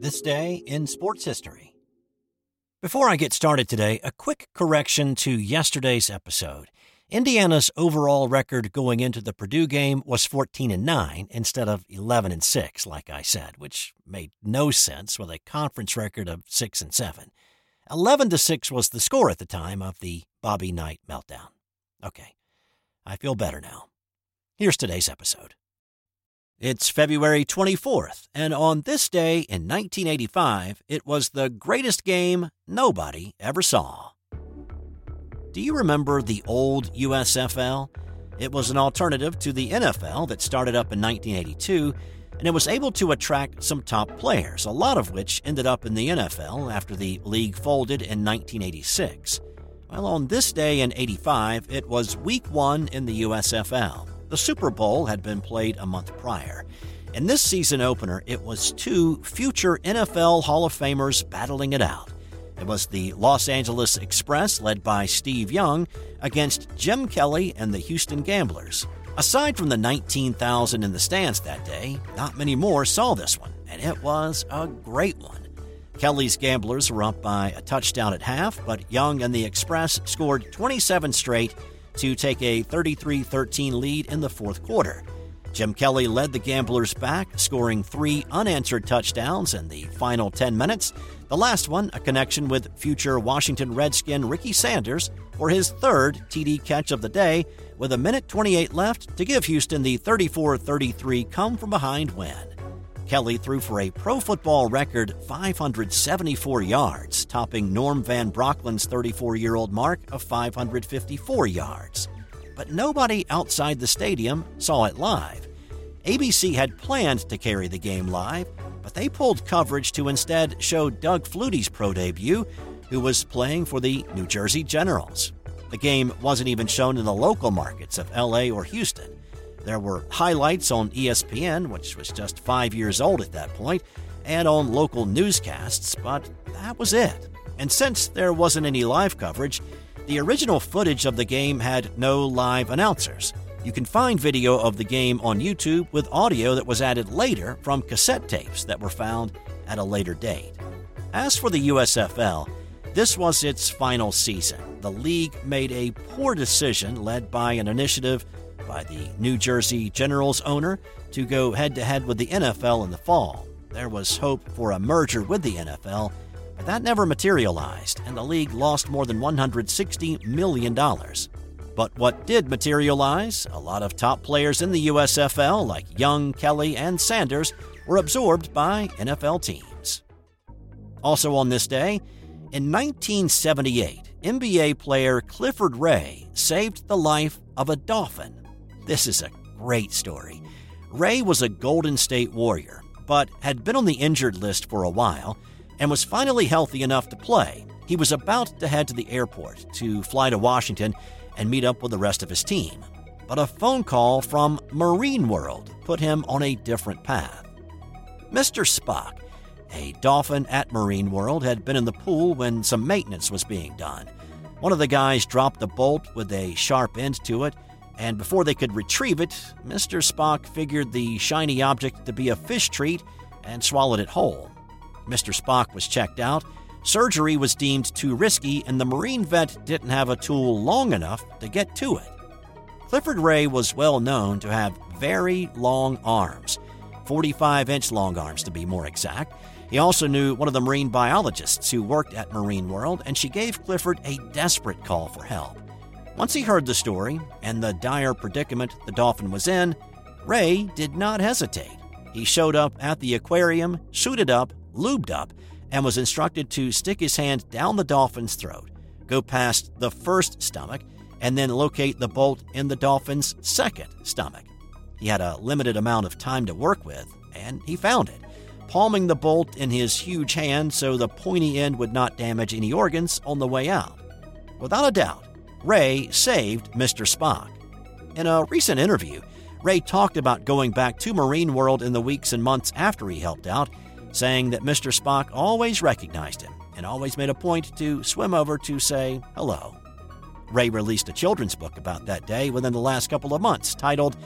This day in sports history. Before I get started today, a quick correction to yesterday's episode. Indiana's overall record going into the Purdue game was 14 and 9 instead of 11 and 6 like I said, which made no sense with a conference record of 6 and 7. 11 to 6 was the score at the time of the Bobby Knight meltdown. Okay. I feel better now. Here's today's episode. It's February 24th, and on this day in 1985, it was the greatest game nobody ever saw. Do you remember the old USFL? It was an alternative to the NFL that started up in 1982, and it was able to attract some top players, a lot of which ended up in the NFL after the league folded in 1986. Well, on this day in 85, it was week one in the USFL. The Super Bowl had been played a month prior. In this season opener, it was two future NFL Hall of Famers battling it out. It was the Los Angeles Express, led by Steve Young, against Jim Kelly and the Houston Gamblers. Aside from the 19,000 in the stands that day, not many more saw this one, and it was a great one. Kelly's Gamblers were up by a touchdown at half, but Young and the Express scored 27 straight to take a 33 13 lead in the fourth quarter. Jim Kelly led the Gamblers back, scoring three unanswered touchdowns in the final 10 minutes. The last one, a connection with future Washington Redskin Ricky Sanders for his third TD catch of the day, with a minute 28 left to give Houston the 34 33 come from behind win. Kelly threw for a pro football record 574 yards, topping Norm Van Brocklin's 34 year old mark of 554 yards but nobody outside the stadium saw it live. ABC had planned to carry the game live, but they pulled coverage to instead show Doug Flutie's pro debut, who was playing for the New Jersey Generals. The game wasn't even shown in the local markets of LA or Houston. There were highlights on ESPN, which was just five years old at that point, and on local newscasts, but that was it. And since there wasn't any live coverage, the original footage of the game had no live announcers. You can find video of the game on YouTube with audio that was added later from cassette tapes that were found at a later date. As for the USFL, this was its final season. The league made a poor decision led by an initiative by the New Jersey Generals owner to go head to head with the NFL in the fall. There was hope for a merger with the NFL, but that never materialized, and the league lost more than $160 million. But what did materialize, a lot of top players in the USFL, like Young, Kelly, and Sanders, were absorbed by NFL teams. Also on this day, in 1978, NBA player Clifford Ray saved the life of a dolphin. This is a great story. Ray was a Golden State Warrior, but had been on the injured list for a while and was finally healthy enough to play. He was about to head to the airport to fly to Washington and meet up with the rest of his team. But a phone call from Marine World put him on a different path. Mr. Spock, a dolphin at Marine World, had been in the pool when some maintenance was being done. One of the guys dropped the bolt with a sharp end to it, and before they could retrieve it, Mr. Spock figured the shiny object to be a fish treat and swallowed it whole. Mr. Spock was checked out. Surgery was deemed too risky, and the Marine vet didn't have a tool long enough to get to it. Clifford Ray was well known to have very long arms, 45 inch long arms to be more exact. He also knew one of the marine biologists who worked at Marine World, and she gave Clifford a desperate call for help. Once he heard the story and the dire predicament the dolphin was in, Ray did not hesitate. He showed up at the aquarium, suited up, lubed up, and was instructed to stick his hand down the dolphin's throat, go past the first stomach, and then locate the bolt in the dolphin's second stomach. He had a limited amount of time to work with, and he found it, palming the bolt in his huge hand so the pointy end would not damage any organs on the way out. Without a doubt, Ray saved Mr. Spock. In a recent interview, Ray talked about going back to Marine World in the weeks and months after he helped out saying that Mr. Spock always recognized him and always made a point to swim over to say hello. Ray released a children's book about that day within the last couple of months titled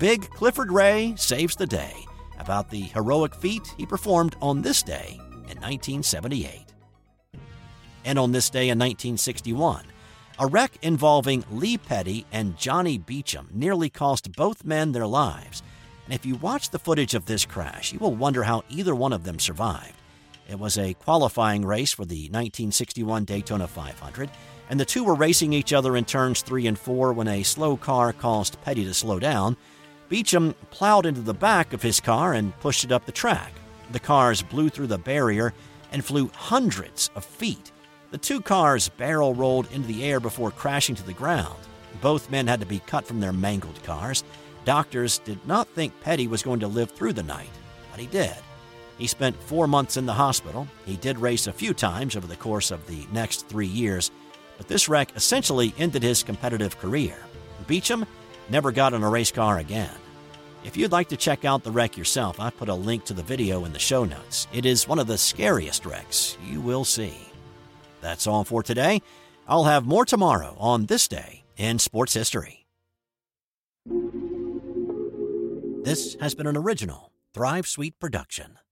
Big Clifford Ray Saves the Day, about the heroic feat he performed on this day in 1978. And on this day in 1961, a wreck involving Lee Petty and Johnny Beauchamp nearly cost both men their lives. And if you watch the footage of this crash, you will wonder how either one of them survived. It was a qualifying race for the 1961 Daytona 500, and the two were racing each other in turns three and four when a slow car caused Petty to slow down. Beauchamp plowed into the back of his car and pushed it up the track. The cars blew through the barrier and flew hundreds of feet. The two cars barrel rolled into the air before crashing to the ground. Both men had to be cut from their mangled cars. Doctors did not think Petty was going to live through the night, but he did. He spent four months in the hospital. He did race a few times over the course of the next three years, but this wreck essentially ended his competitive career. Beauchamp never got in a race car again. If you'd like to check out the wreck yourself, I've put a link to the video in the show notes. It is one of the scariest wrecks you will see. That's all for today. I'll have more tomorrow on this day in sports history. This has been an original Thrive Sweet production.